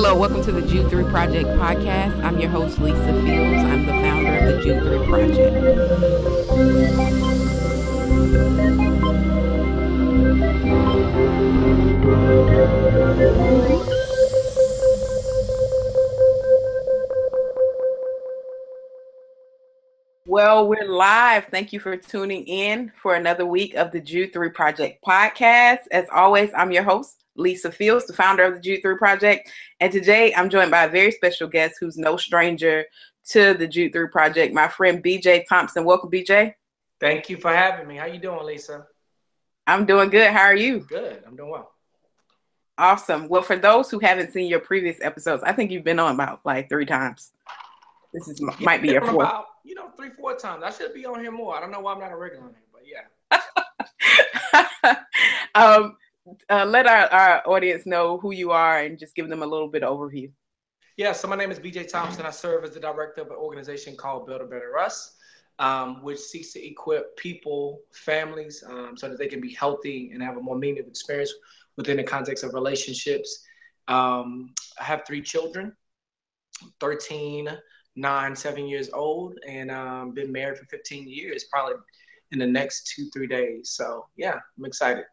Hello, welcome to the Jude 3 Project podcast. I'm your host, Lisa Fields. I'm the founder of the Jude 3 Project. Well, we're live. Thank you for tuning in for another week of the Jude 3 Project podcast. As always, I'm your host, Lisa Fields, the founder of the Jude 3 Project. And today I'm joined by a very special guest who's no stranger to the Jude 3 Project, my friend BJ Thompson. Welcome, BJ. Thank you for having me. How you doing, Lisa? I'm doing good. How are you? Good. I'm doing well. Awesome. Well, for those who haven't seen your previous episodes, I think you've been on about like three times. This is might be your fourth. About, you know, three, four times. I should be on here more. I don't know why I'm not a regular on here, but yeah. um, uh, let our, our audience know who you are and just give them a little bit of overview. Yeah, so my name is BJ Thompson. I serve as the director of an organization called Build a Better Us, um, which seeks to equip people, families, um, so that they can be healthy and have a more meaningful experience within the context of relationships. Um, I have three children 13, nine, seven years old, and um, been married for 15 years, probably in the next two, three days. So yeah, I'm excited.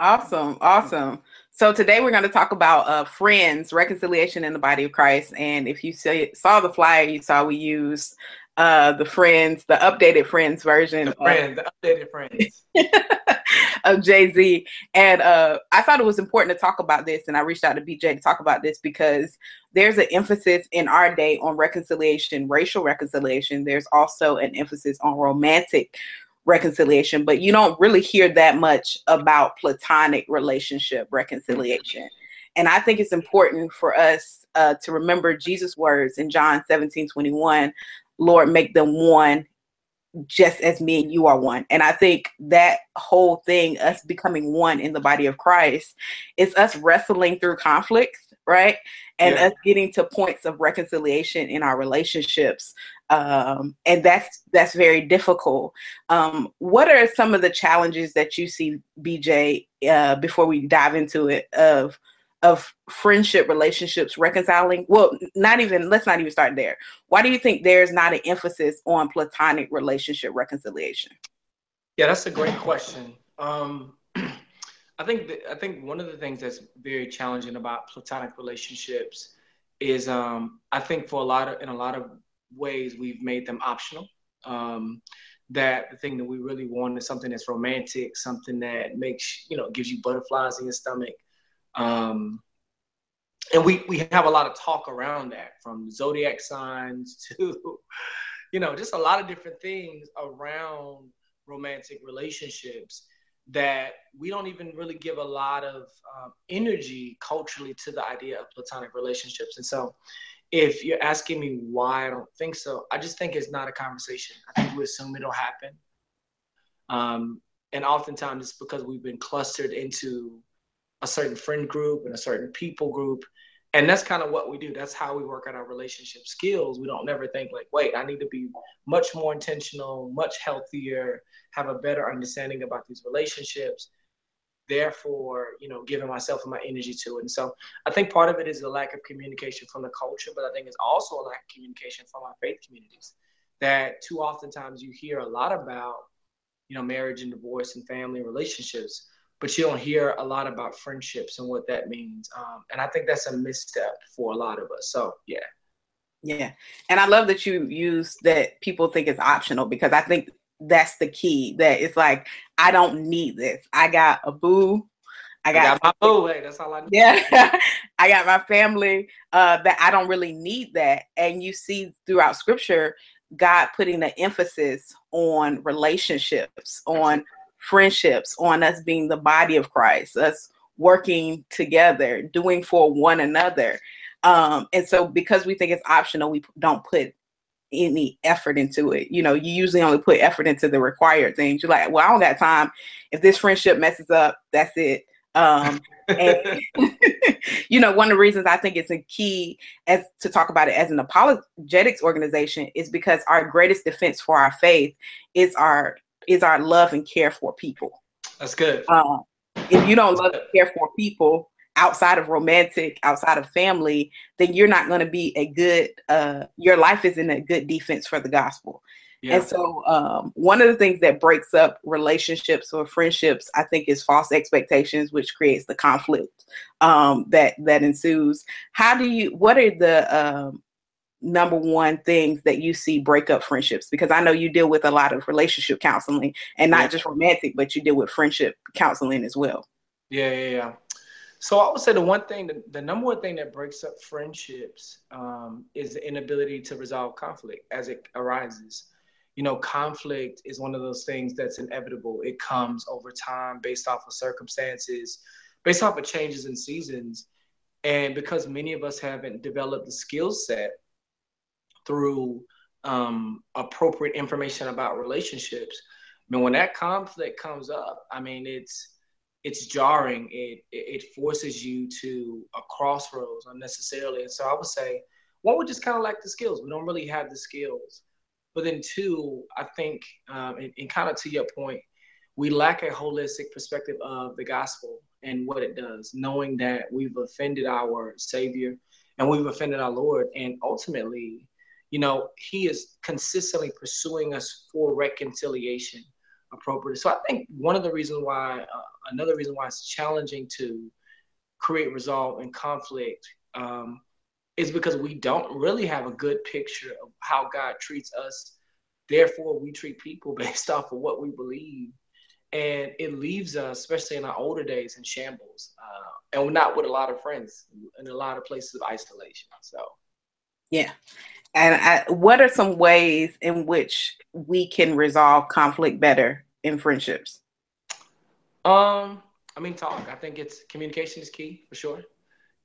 Awesome, awesome. So today we're going to talk about uh, friends, reconciliation in the body of Christ. And if you see, saw the flyer, you saw we used uh, the friends, the updated friends version. The friend, of, the updated friends of Jay Z. And uh, I thought it was important to talk about this, and I reached out to BJ to talk about this because there's an emphasis in our day on reconciliation, racial reconciliation. There's also an emphasis on romantic reconciliation, but you don't really hear that much about platonic relationship reconciliation. And I think it's important for us uh, to remember Jesus' words in John 17 21 Lord, make them one just as me and you are one. And I think that whole thing, us becoming one in the body of Christ, is us wrestling through conflicts, right? And yeah. us getting to points of reconciliation in our relationships. Um, and that's that's very difficult. Um, what are some of the challenges that you see, BJ, uh, before we dive into it, of of friendship relationships reconciling well not even let's not even start there why do you think there's not an emphasis on platonic relationship reconciliation yeah that's a great question um, i think i think one of the things that's very challenging about platonic relationships is um, i think for a lot of in a lot of ways we've made them optional. Um, that the thing that we really want is something that's romantic something that makes you know gives you butterflies in your stomach. Um, and we, we have a lot of talk around that from zodiac signs to, you know, just a lot of different things around romantic relationships that we don't even really give a lot of um, energy culturally to the idea of platonic relationships. And so, if you're asking me why I don't think so, I just think it's not a conversation. I think we assume it'll happen. Um, and oftentimes it's because we've been clustered into a certain friend group and a certain people group. And that's kind of what we do. That's how we work on our relationship skills. We don't never think like, wait, I need to be much more intentional, much healthier, have a better understanding about these relationships. Therefore, you know, giving myself and my energy to it. And so I think part of it is the lack of communication from the culture, but I think it's also a lack of communication from our faith communities. That too oftentimes you hear a lot about, you know, marriage and divorce and family relationships but you don't hear a lot about friendships and what that means. Um, and I think that's a misstep for a lot of us. So yeah. Yeah. And I love that you use that people think it's optional because I think that's the key that it's like, I don't need this. I got a boo. I got, I got my boo. Hey, that's all I need. Yeah. I got my family uh, that I don't really need that. And you see throughout scripture, God putting the emphasis on relationships, on friendships, on us being the body of Christ, us working together, doing for one another. Um, and so because we think it's optional, we don't put any effort into it. You know, you usually only put effort into the required things. You're like, well, I don't got time. If this friendship messes up, that's it. Um, and you know, one of the reasons I think it's a key as to talk about it as an apologetics organization is because our greatest defense for our faith is our is our love and care for people. That's good. Uh, if you don't love and care for people, outside of romantic, outside of family, then you're not going to be a good. Uh, your life isn't a good defense for the gospel. Yeah. And so, um, one of the things that breaks up relationships or friendships, I think, is false expectations, which creates the conflict um, that that ensues. How do you? What are the um, number one things that you see break up friendships? Because I know you deal with a lot of relationship counseling, and not yeah. just romantic, but you deal with friendship counseling as well. Yeah, yeah, yeah. So I would say the one thing, the, the number one thing that breaks up friendships um, is the inability to resolve conflict as it arises. You know, conflict is one of those things that's inevitable. It comes over time based off of circumstances, based off of changes in seasons. And because many of us haven't developed the skill set through um, appropriate information about relationships, I mean, when that conflict comes up, I mean, it's it's jarring. It it forces you to a crossroads unnecessarily. And so I would say, one, we just kind of lack the skills. We don't really have the skills. But then two, I think, um, and, and kind of to your point, we lack a holistic perspective of the gospel and what it does, knowing that we've offended our Savior and we've offended our Lord, and ultimately, you know, He is consistently pursuing us for reconciliation appropriate. So I think one of the reasons why, uh, another reason why it's challenging to create resolve in conflict um, is because we don't really have a good picture of how God treats us. Therefore, we treat people based off of what we believe. And it leaves us, especially in our older days, in shambles. Uh, and we're not with a lot of friends in a lot of places of isolation. So, yeah. And I, what are some ways in which we can resolve conflict better in friendships? Um, I mean, talk. I think it's communication is key for sure.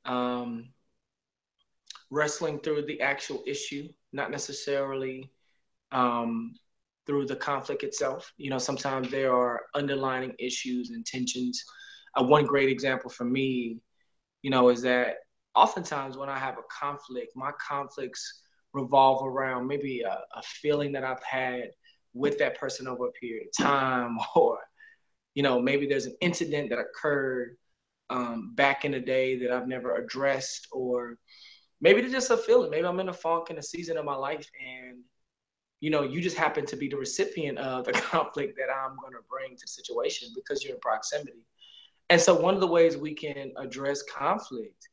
Um, wrestling through the actual issue, not necessarily um, through the conflict itself. You know, sometimes there are underlining issues and tensions. Uh, one great example for me, you know, is that oftentimes when I have a conflict, my conflicts revolve around maybe a, a feeling that I've had with that person over a period of time or you know maybe there's an incident that occurred um, back in the day that i've never addressed or maybe it's just a feeling. Maybe i'm in a funk in a season of my life and you know you just happen to be the recipient of the conflict that i'm going to bring to the situation because you're in proximity. And so one of the ways we can address conflict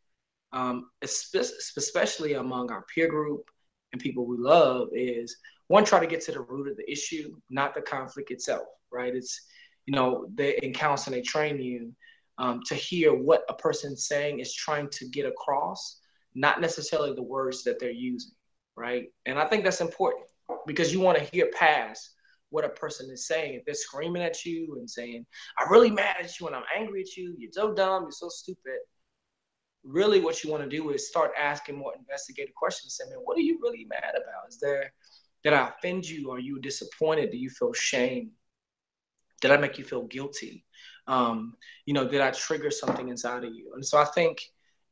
um, especially among our peer group and people we love is one try to get to the root of the issue not the conflict itself right? It's you know they in counseling they train you um, to hear what a person's saying is trying to get across not necessarily the words that they're using right? And i think that's important because you want to hear past what a person is saying. If they're screaming at you and saying i'm really mad at you and i'm angry at you. You're so dumb. You're so stupid really what you want to do is start asking more investigative questions saying what are you really mad about is there did I offend you? Are you disappointed? Do you feel shame? Did I make you feel guilty? Um, you know, did I trigger something inside of you? And so I think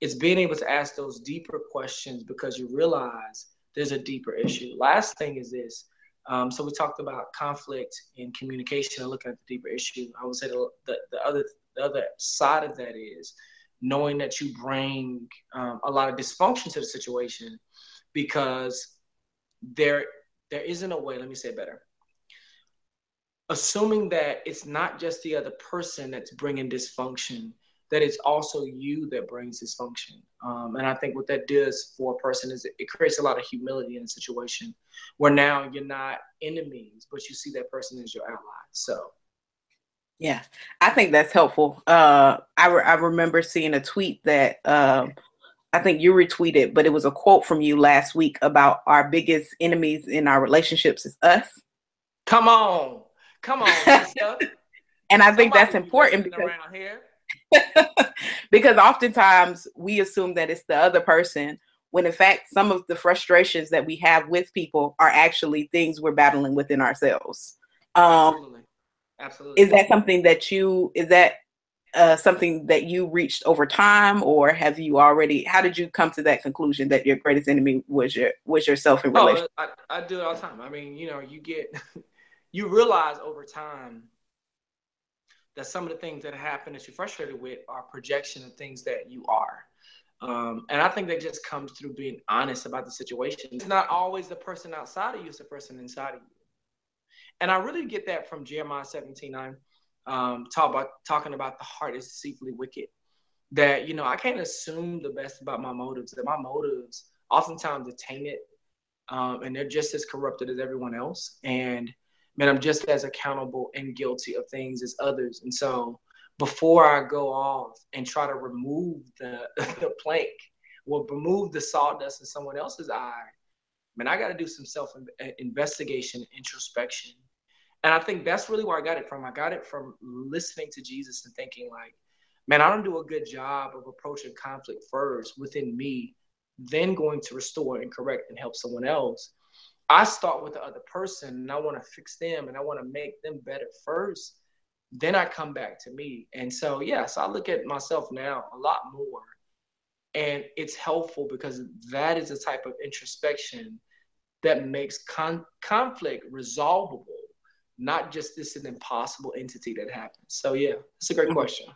it's being able to ask those deeper questions because you realize there's a deeper issue. Last thing is this. Um, so we talked about conflict and communication and looking at the deeper issue. I would say the, the, the other the other side of that is knowing that you bring um, a lot of dysfunction to the situation because there there isn't a way, let me say it better. Assuming that it's not just the other person that's bringing dysfunction, that it's also you that brings dysfunction. Um, and I think what that does for a person is it, it creates a lot of humility in a situation where now you're not enemies, but you see that person as your ally. So, yeah, I think that's helpful. Uh, I, re- I remember seeing a tweet that um, I think you retweeted, but it was a quote from you last week about our biggest enemies in our relationships is us. Come on. Come on. and I think that's important because, because oftentimes we assume that it's the other person when in fact some of the frustrations that we have with people are actually things we're battling within ourselves. Um, Absolutely. Is that something that you is that uh, something that you reached over time, or have you already? How did you come to that conclusion that your greatest enemy was your was yourself in relation? Oh, I, I do it all the time. I mean, you know, you get you realize over time that some of the things that happen that you're frustrated with are projection of things that you are. Um, and I think that just comes through being honest about the situation. It's not always the person outside of you, it's the person inside of you. And I really get that from Jeremiah 17 9, um, talk about, talking about the heart is deceitfully wicked. That, you know, I can't assume the best about my motives, that my motives oftentimes are tainted um, and they're just as corrupted as everyone else. And man, I'm just as accountable and guilty of things as others. And so before I go off and try to remove the, the plank or remove the sawdust in someone else's eye, man, I got to do some self investigation, introspection. And I think that's really where I got it from. I got it from listening to Jesus and thinking, like, man, I don't do a good job of approaching conflict first within me, then going to restore and correct and help someone else. I start with the other person and I want to fix them and I want to make them better first. Then I come back to me. And so, yes, I look at myself now a lot more. And it's helpful because that is the type of introspection that makes con- conflict resolvable, not just this an impossible entity that happens. So, yeah, it's a great mm-hmm. question.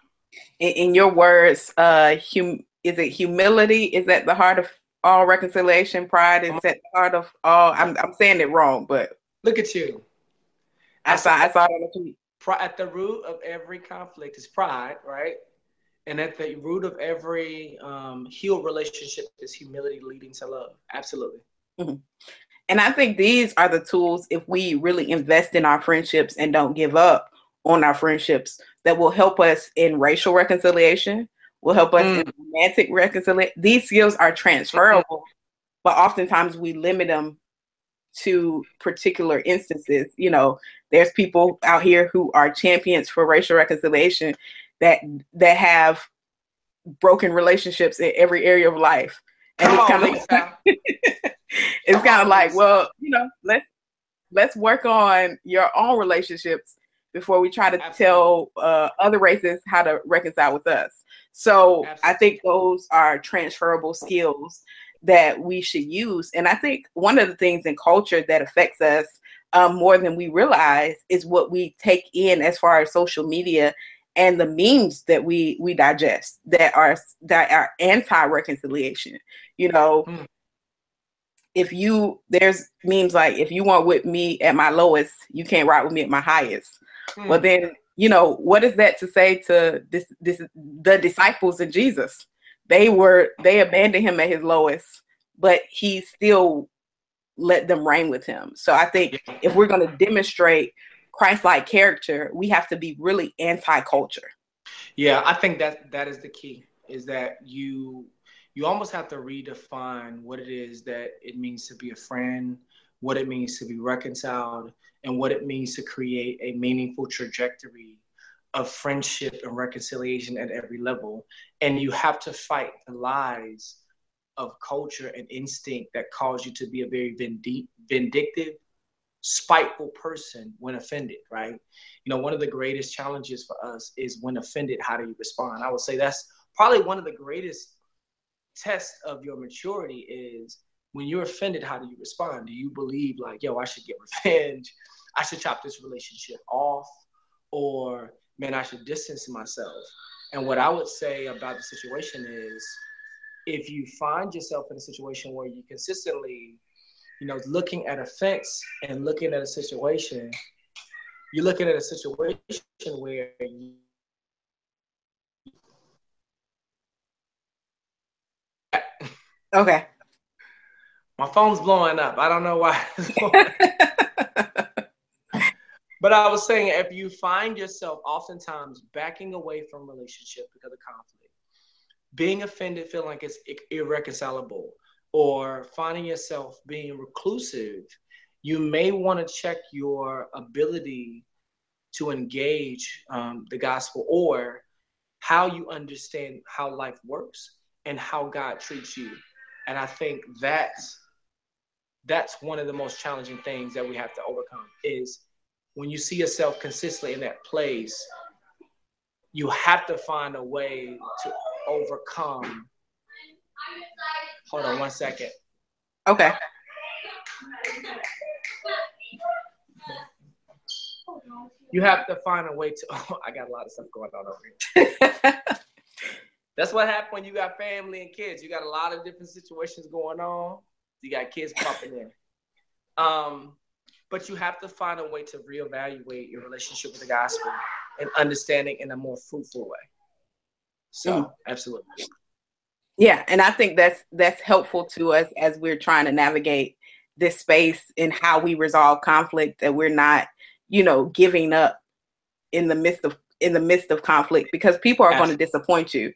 In, in your words, uh, hum- is it humility? Is that the heart of all reconciliation, pride is at the heart of all. I'm I'm saying it wrong, but look at you. I, saw I saw it on the tweet. At the root of every conflict is pride, right? And at the root of every um, healed relationship is humility leading to love. Absolutely. Mm-hmm. And I think these are the tools if we really invest in our friendships and don't give up on our friendships that will help us in racial reconciliation, will help us mm. in romantic reconciliation. These skills are transferable, but oftentimes we limit them to particular instances. You know, there's people out here who are champions for racial reconciliation that that have broken relationships in every area of life. And Come it's kind of like, it's kind of like, well, you know, let's let's work on your own relationships before we try to Absolutely. tell uh, other races how to reconcile with us. So Absolutely. I think those are transferable skills that we should use. And I think one of the things in culture that affects us um, more than we realize is what we take in as far as social media and the memes that we we digest that are that are anti-reconciliation. You know, mm. If you there's memes like if you want with me at my lowest, you can't ride with me at my highest. Mm. Well, then you know what is that to say to this this the disciples of Jesus? They were they abandoned him at his lowest, but he still let them reign with him. So I think if we're going to demonstrate Christ-like character, we have to be really anti-culture. Yeah, I think that that is the key. Is that you you almost have to redefine what it is that it means to be a friend, what it means to be reconciled, and what it means to create a meaningful trajectory of friendship and reconciliation at every level. And you have to fight the lies of culture and instinct that cause you to be a very vindictive, spiteful person when offended, right? You know, one of the greatest challenges for us is when offended, how do you respond? I would say that's probably one of the greatest tests of your maturity is when you're offended, how do you respond? Do you believe like, yo, I should get revenge? I should chop this relationship off? Or man, I should distance myself? And what I would say about the situation is if you find yourself in a situation where you consistently, you know, looking at a fence and looking at a situation, you're looking at a situation where you Okay. My phone's blowing up. I don't know why. but I was saying, if you find yourself oftentimes backing away from relationship because of conflict, being offended, feeling like it's irreconcilable, or finding yourself being reclusive, you may want to check your ability to engage um, the gospel or how you understand how life works and how God treats you. And I think that's that's one of the most challenging things that we have to overcome is when you see yourself consistently in that place you have to find a way to overcome hold on one second okay you have to find a way to. Oh, I got a lot of stuff going on over here. That's what happens when you got family and kids. You got a lot of different situations going on. You got kids popping in. Um, but you have to find a way to reevaluate your relationship with the gospel and understanding in a more fruitful way. So, mm. absolutely. Yeah, and I think that's that's helpful to us as we're trying to navigate this space in how we resolve conflict that we're not, you know, giving up in the midst of in the midst of conflict because people are going to disappoint you.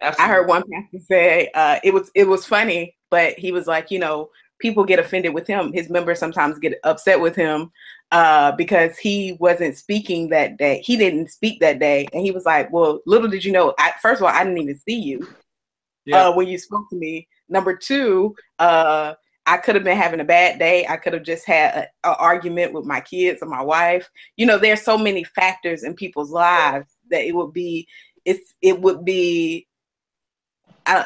Absolutely. I heard one pastor say uh, it was it was funny, but he was like, you know, people get offended with him. His members sometimes get upset with him uh, because he wasn't speaking that day. He didn't speak that day, and he was like, "Well, little did you know. I, first of all, I didn't even see you yeah. uh, when you spoke to me. Number two, uh, I could have been having a bad day. I could have just had an argument with my kids or my wife. You know, there's so many factors in people's lives that it would be it's it would be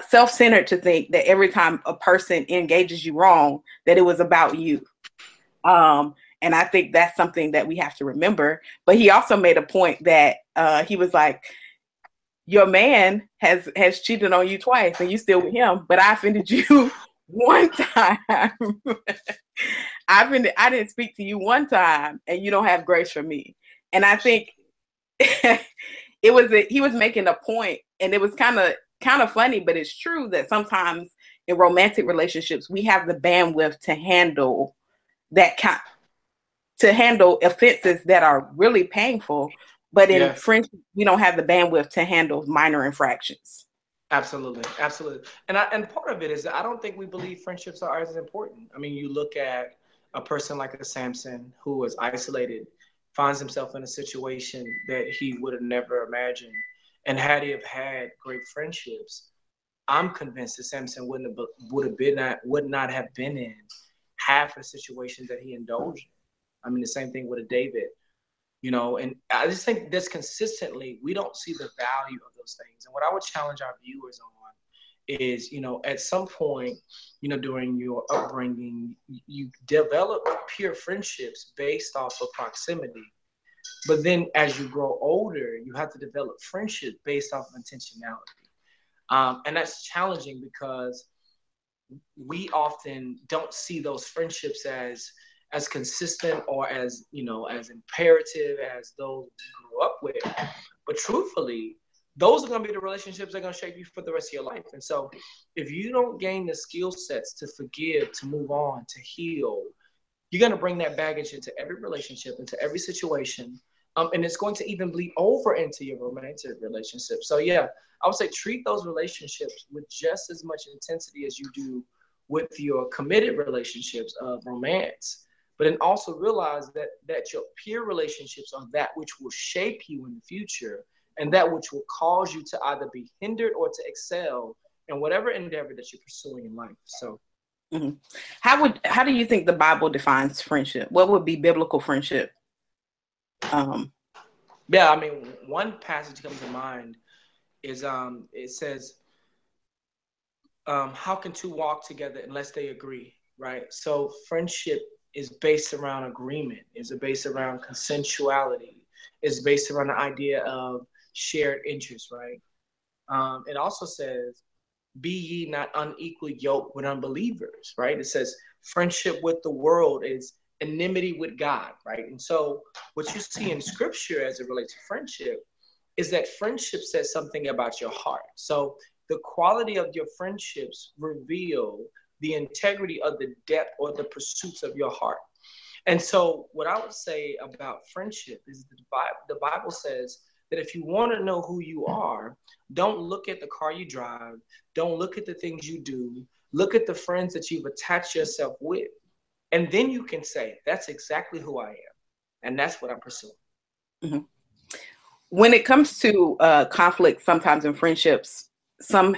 self-centered to think that every time a person engages you wrong that it was about you. Um, and i think that's something that we have to remember. But he also made a point that uh, he was like your man has has cheated on you twice and you still with him but i offended you one time. I've been i didn't speak to you one time and you don't have grace for me. And i think it was a, he was making a point and it was kind of kind of funny, but it's true that sometimes in romantic relationships we have the bandwidth to handle that kind to handle offenses that are really painful, but in yes. friendship we don't have the bandwidth to handle minor infractions. Absolutely, absolutely, and I, and part of it is I don't think we believe friendships are as important. I mean, you look at a person like a Samson who was isolated, finds himself in a situation that he would have never imagined and had he have had great friendships, I'm convinced that Samson wouldn't have would have been not would not have been in half the situations that he indulged in. I mean, the same thing with a David, you know. And I just think that's consistently we don't see the value of those things. And what I would challenge our viewers on is, you know, at some point, you know, during your upbringing, you develop pure friendships based off of proximity but then as you grow older, you have to develop friendship based off of intentionality. Um, and that's challenging because we often don't see those friendships as as consistent or as you know as imperative as those we grew up with but truthfully those are going to be the relationships that are going to shape you for the rest of your life and so if you don't gain the skill sets to forgive to move on to heal you're going to bring that baggage into every relationship, into every situation. Um, and it's going to even bleed over into your romantic relationship. So, yeah, I would say treat those relationships with just as much intensity as you do with your committed relationships of romance. But then also realize that that your peer relationships are that which will shape you in the future and that which will cause you to either be hindered or to excel in whatever endeavor that you're pursuing in life. So Mm-hmm. How would how do you think the Bible defines friendship? What would be biblical friendship? Um, yeah, I mean, one passage comes to mind is um, it says, um, "How can two walk together unless they agree?" Right. So friendship is based around agreement. Is based around consensuality. Is based around the idea of shared interest. Right. Um, it also says be ye not unequally yoked with unbelievers, right? It says friendship with the world is enmity with God, right? And so what you see in scripture as it relates to friendship is that friendship says something about your heart. So the quality of your friendships reveal the integrity of the depth or the pursuits of your heart. And so what I would say about friendship is the Bible, the Bible says that if you want to know who you are, don't look at the car you drive, don't look at the things you do, look at the friends that you've attached yourself with. And then you can say, that's exactly who I am. And that's what I'm pursuing. Mm-hmm. When it comes to uh, conflict, sometimes in friendships, some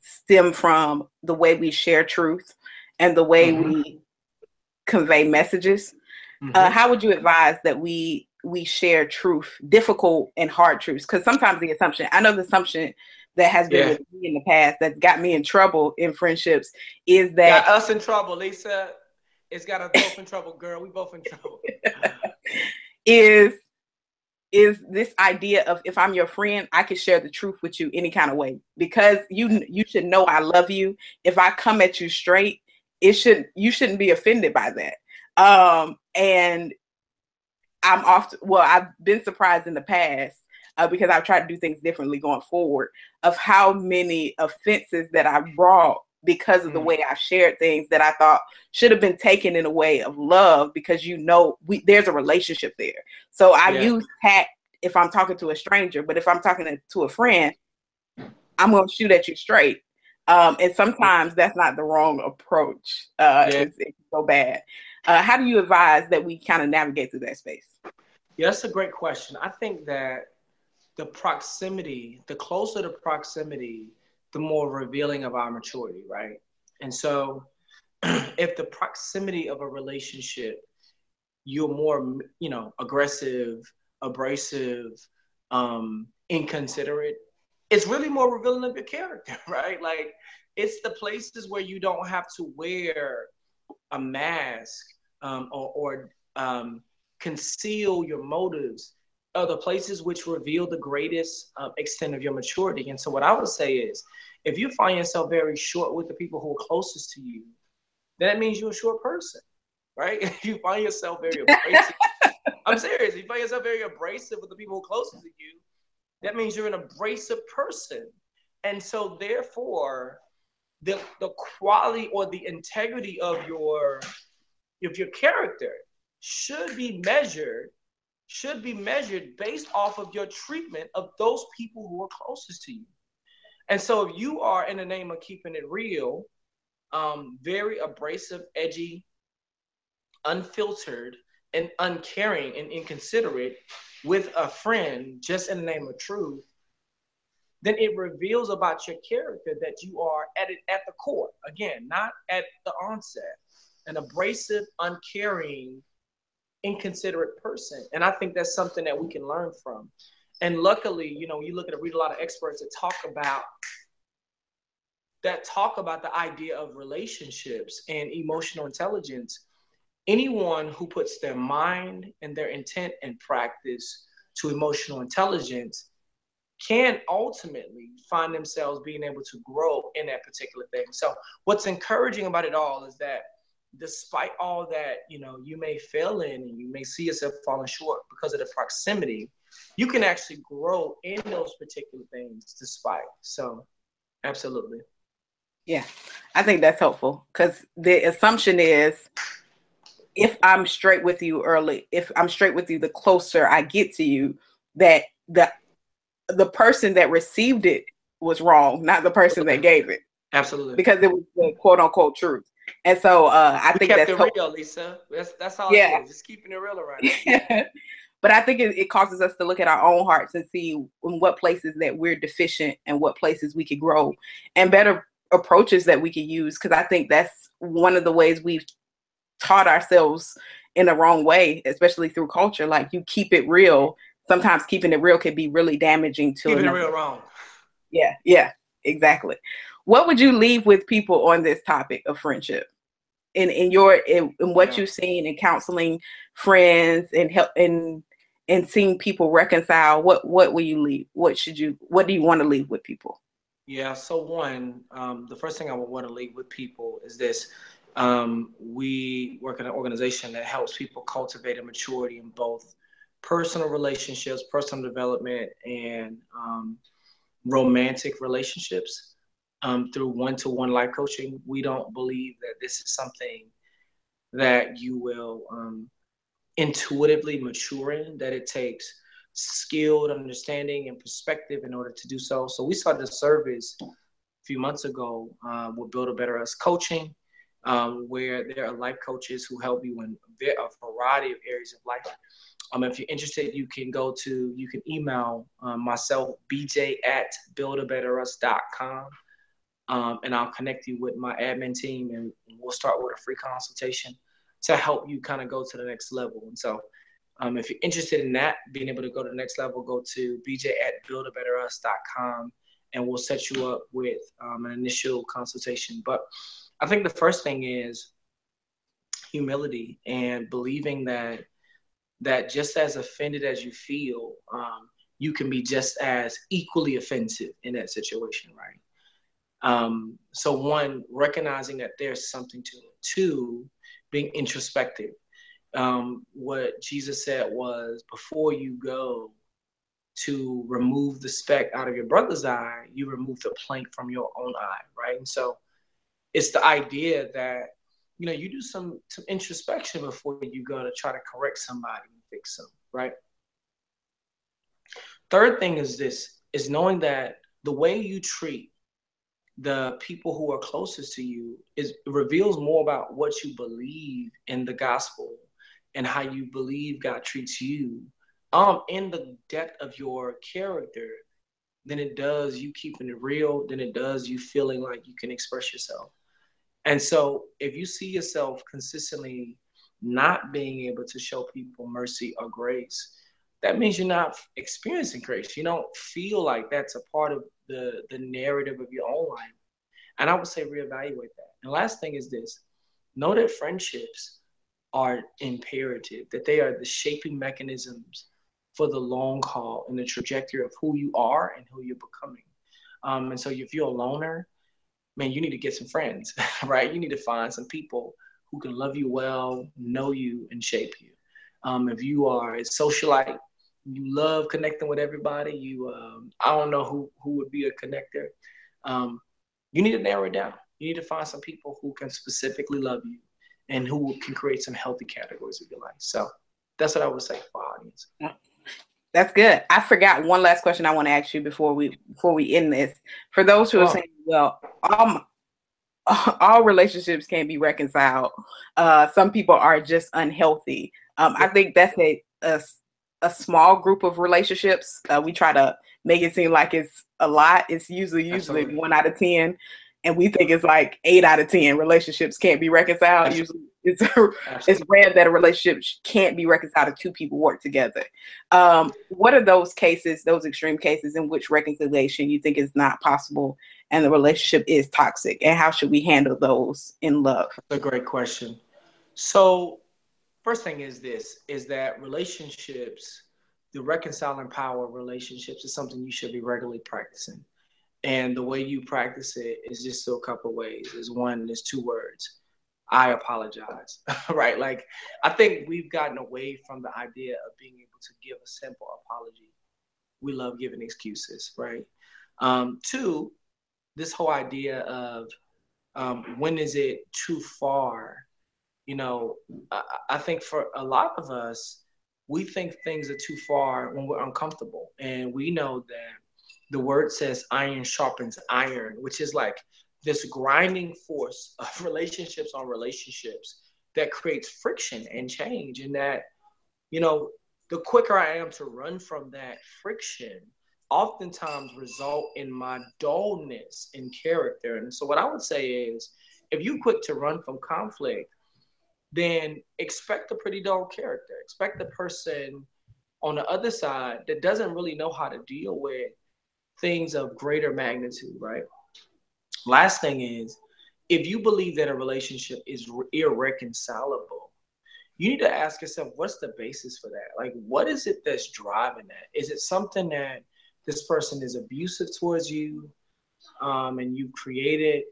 stem from the way we share truth and the way mm-hmm. we convey messages. Mm-hmm. Uh, how would you advise that we we share truth, difficult and hard truths. Because sometimes the assumption, I know the assumption that has been yeah. with me in the past that's got me in trouble in friendships is that got us in trouble, Lisa. It's got us both in trouble, girl. We both in trouble. is is this idea of if I'm your friend, I can share the truth with you any kind of way because you you should know I love you. If I come at you straight, it should you shouldn't be offended by that. Um, and I'm often well, I've been surprised in the past uh, because I've tried to do things differently going forward of how many offenses that I brought because of the mm. way I shared things that I thought should have been taken in a way of love because you know we there's a relationship there. So I yeah. use tact if I'm talking to a stranger, but if I'm talking to, to a friend, I'm gonna shoot at you straight. Um, and sometimes that's not the wrong approach. Uh, yeah. it's, it's, so bad. Uh, how do you advise that we kind of navigate through that space? Yeah, that's a great question. I think that the proximity, the closer the proximity, the more revealing of our maturity, right? And so if the proximity of a relationship, you're more, you know, aggressive, abrasive, um, inconsiderate, it's really more revealing of your character, right? Like it's the places where you don't have to wear a mask um, or, or um, conceal your motives are the places which reveal the greatest uh, extent of your maturity. And so, what I would say is, if you find yourself very short with the people who are closest to you, then that means you're a short person, right? If you find yourself very abrasive, I'm serious. If you find yourself very abrasive with the people who are closest to you, that means you're an abrasive person. And so, therefore, the the quality or the integrity of your of your character should be measured should be measured based off of your treatment of those people who are closest to you. And so if you are in the name of keeping it real, um, very abrasive, edgy, unfiltered, and uncaring and inconsiderate with a friend just in the name of truth, then it reveals about your character that you are at it at the core. Again, not at the onset. An abrasive, uncaring, inconsiderate person. And I think that's something that we can learn from. And luckily, you know, you look at read a lot of experts that talk about that talk about the idea of relationships and emotional intelligence. Anyone who puts their mind and their intent and practice to emotional intelligence can ultimately find themselves being able to grow in that particular thing. So, what's encouraging about it all is that despite all that, you know, you may fail in and you may see yourself falling short because of the proximity, you can actually grow in those particular things despite. So, absolutely. Yeah, I think that's helpful because the assumption is if I'm straight with you early, if I'm straight with you, the closer I get to you, that the the person that received it was wrong, not the person that gave it. Absolutely. Because it was the quote unquote truth. And so uh, I we think that's it real, Lisa. That's that's all. Yeah, just keeping it real around. but I think it, it, causes us to look at our own hearts and see in what places that we're deficient and what places we could grow, and better approaches that we could use. Because I think that's one of the ways we've taught ourselves in the wrong way, especially through culture. Like you keep it real. Sometimes keeping it real can be really damaging to. Keeping it real wrong. Yeah, yeah, exactly what would you leave with people on this topic of friendship? In in your in, in what yeah. you've seen in counseling friends and help and and seeing people reconcile what what will you leave? What should you what do you want to leave with people? Yeah so one um, the first thing i would want to leave with people is this um, we work in an organization that helps people cultivate a maturity in both personal relationships personal development and um, romantic relationships um, through one-to-one life coaching. We don't believe that this is something that you will um, intuitively mature in. That it takes skilled understanding and perspective in order to do so. So we started a service a few months ago uh, with Build a Better Us Coaching, um, where there are life coaches who help you in a variety of areas of life. Um, if you're interested, you can go to, you can email um, myself, bj at buildabetterus.com um, and I'll connect you with my admin team, and we'll start with a free consultation to help you kind of go to the next level. And so, um, if you're interested in that, being able to go to the next level, go to bj at buildabetterus.com, and we'll set you up with um, an initial consultation. But I think the first thing is humility and believing that that just as offended as you feel, um, you can be just as equally offensive in that situation, right? Um, so one, recognizing that there's something to it. Two, being introspective. Um, what Jesus said was, before you go to remove the speck out of your brother's eye, you remove the plank from your own eye, right? And so it's the idea that you know you do some some introspection before you go to try to correct somebody and fix them, right? Third thing is this is knowing that the way you treat the people who are closest to you is reveals more about what you believe in the gospel and how you believe God treats you um in the depth of your character than it does you keeping it real than it does you feeling like you can express yourself. And so if you see yourself consistently not being able to show people mercy or grace that means you're not experiencing grace you don't feel like that's a part of the the narrative of your own life and i would say reevaluate that and last thing is this know that friendships are imperative that they are the shaping mechanisms for the long haul and the trajectory of who you are and who you're becoming. Um, and so if you're a loner, man, you need to get some friends, right? You need to find some people who can love you well, know you, and shape you. Um, if you are a socialite, you love connecting with everybody. You, um, I don't know who who would be a connector. Um, you need to narrow it down. You need to find some people who can specifically love you and who can create some healthy categories of your life. So that's what I would say for our audience. That's good. I forgot one last question I want to ask you before we before we end this. For those who are saying, well, all, all relationships can be reconciled. Uh, some people are just unhealthy. Um, I think that's a, a, a small group of relationships. Uh, we try to make it seem like it's a lot. It's usually usually Absolutely. one out of ten and we think it's like eight out of ten relationships can't be reconciled. Usually, it's it's rare that a relationship can't be reconciled if two people work together. Um, what are those cases, those extreme cases, in which reconciliation you think is not possible and the relationship is toxic, and how should we handle those in love? That's a great question. So, first thing is this: is that relationships, the reconciling power of relationships, is something you should be regularly practicing and the way you practice it is just a couple ways. Is one, there's two words. I apologize, right? Like, I think we've gotten away from the idea of being able to give a simple apology. We love giving excuses, right? Um, two, this whole idea of um, when is it too far? You know, I, I think for a lot of us, we think things are too far when we're uncomfortable. And we know that the word says iron sharpens iron, which is like this grinding force of relationships on relationships that creates friction and change. And that, you know, the quicker I am to run from that friction, oftentimes result in my dullness in character. And so, what I would say is if you quick to run from conflict, then expect a pretty dull character. Expect the person on the other side that doesn't really know how to deal with things of greater magnitude, right? Last thing is, if you believe that a relationship is irreconcilable, you need to ask yourself, what's the basis for that? Like, what is it that's driving that? Is it something that this person is abusive towards you, um, and you've created,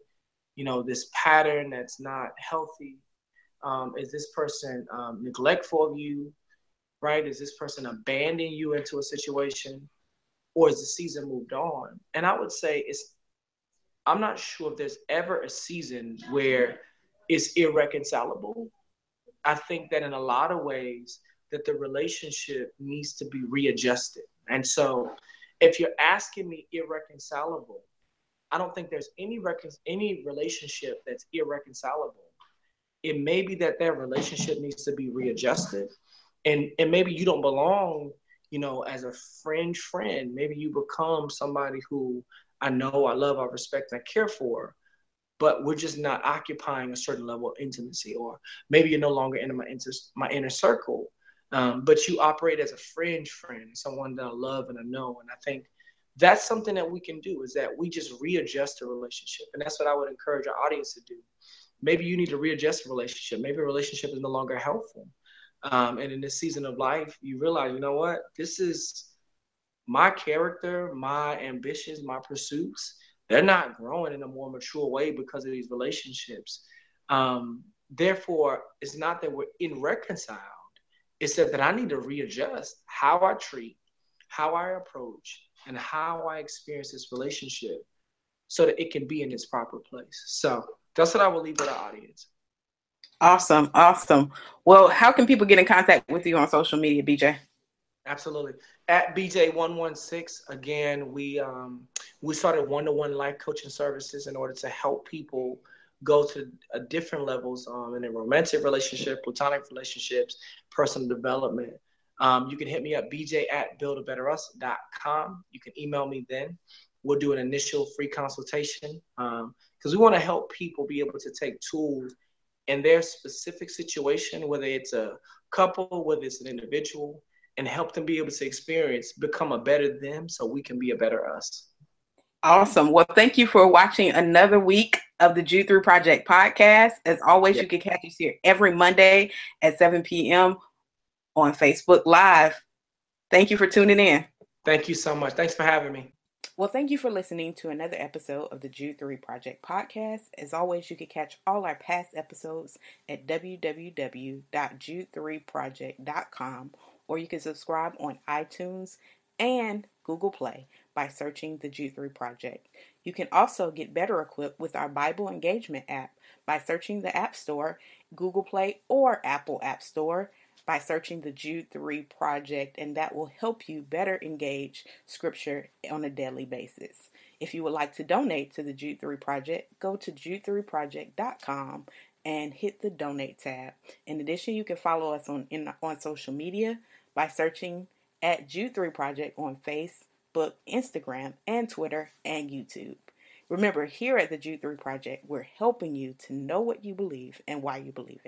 you know, this pattern that's not healthy? Um, is this person um, neglectful of you? Right? Is this person abandoning you into a situation? or has the season moved on? And I would say it's I'm not sure if there's ever a season where it's irreconcilable. I think that in a lot of ways that the relationship needs to be readjusted. And so if you're asking me irreconcilable, I don't think there's any any relationship that's irreconcilable. It may be that that relationship needs to be readjusted. And and maybe you don't belong you know, as a friend, friend, maybe you become somebody who I know, I love, I respect, and I care for, but we're just not occupying a certain level of intimacy, or maybe you're no longer in my inter- my inner circle, um, but you operate as a friend, friend, someone that I love and I know, and I think that's something that we can do is that we just readjust the relationship, and that's what I would encourage our audience to do. Maybe you need to readjust the relationship. Maybe a relationship is no longer helpful. Um, and in this season of life, you realize, you know what? This is my character, my ambitions, my pursuits. They're not growing in a more mature way because of these relationships. Um, therefore, it's not that we're irreconciled. It's that, that I need to readjust how I treat, how I approach, and how I experience this relationship so that it can be in its proper place. So that's what I will leave with the audience. Awesome. Awesome. Well, how can people get in contact with you on social media, BJ? Absolutely. At BJ116, again, we um, we started one-to-one life coaching services in order to help people go to a different levels um, in a romantic relationship, platonic relationships, personal development. Um, you can hit me up, bj at buildabetterus.com. You can email me then. We'll do an initial free consultation because um, we want to help people be able to take tools in their specific situation, whether it's a couple, whether it's an individual, and help them be able to experience, become a better them so we can be a better us. Awesome. Well, thank you for watching another week of the Jude 3 Project podcast. As always, you can catch us here every Monday at 7 p.m. on Facebook Live. Thank you for tuning in. Thank you so much. Thanks for having me. Well, thank you for listening to another episode of the Jude 3 Project podcast. As always, you can catch all our past episodes at www.jude3project.com or you can subscribe on iTunes and Google Play by searching the Jude 3 Project. You can also get better equipped with our Bible Engagement app by searching the App Store, Google Play, or Apple App Store by searching the Jude 3 Project, and that will help you better engage Scripture on a daily basis. If you would like to donate to the Jude 3 Project, go to jude3project.com and hit the donate tab. In addition, you can follow us on in, on social media by searching at Jude 3 Project on Facebook, Instagram, and Twitter and YouTube. Remember, here at the Jude 3 Project, we're helping you to know what you believe and why you believe it.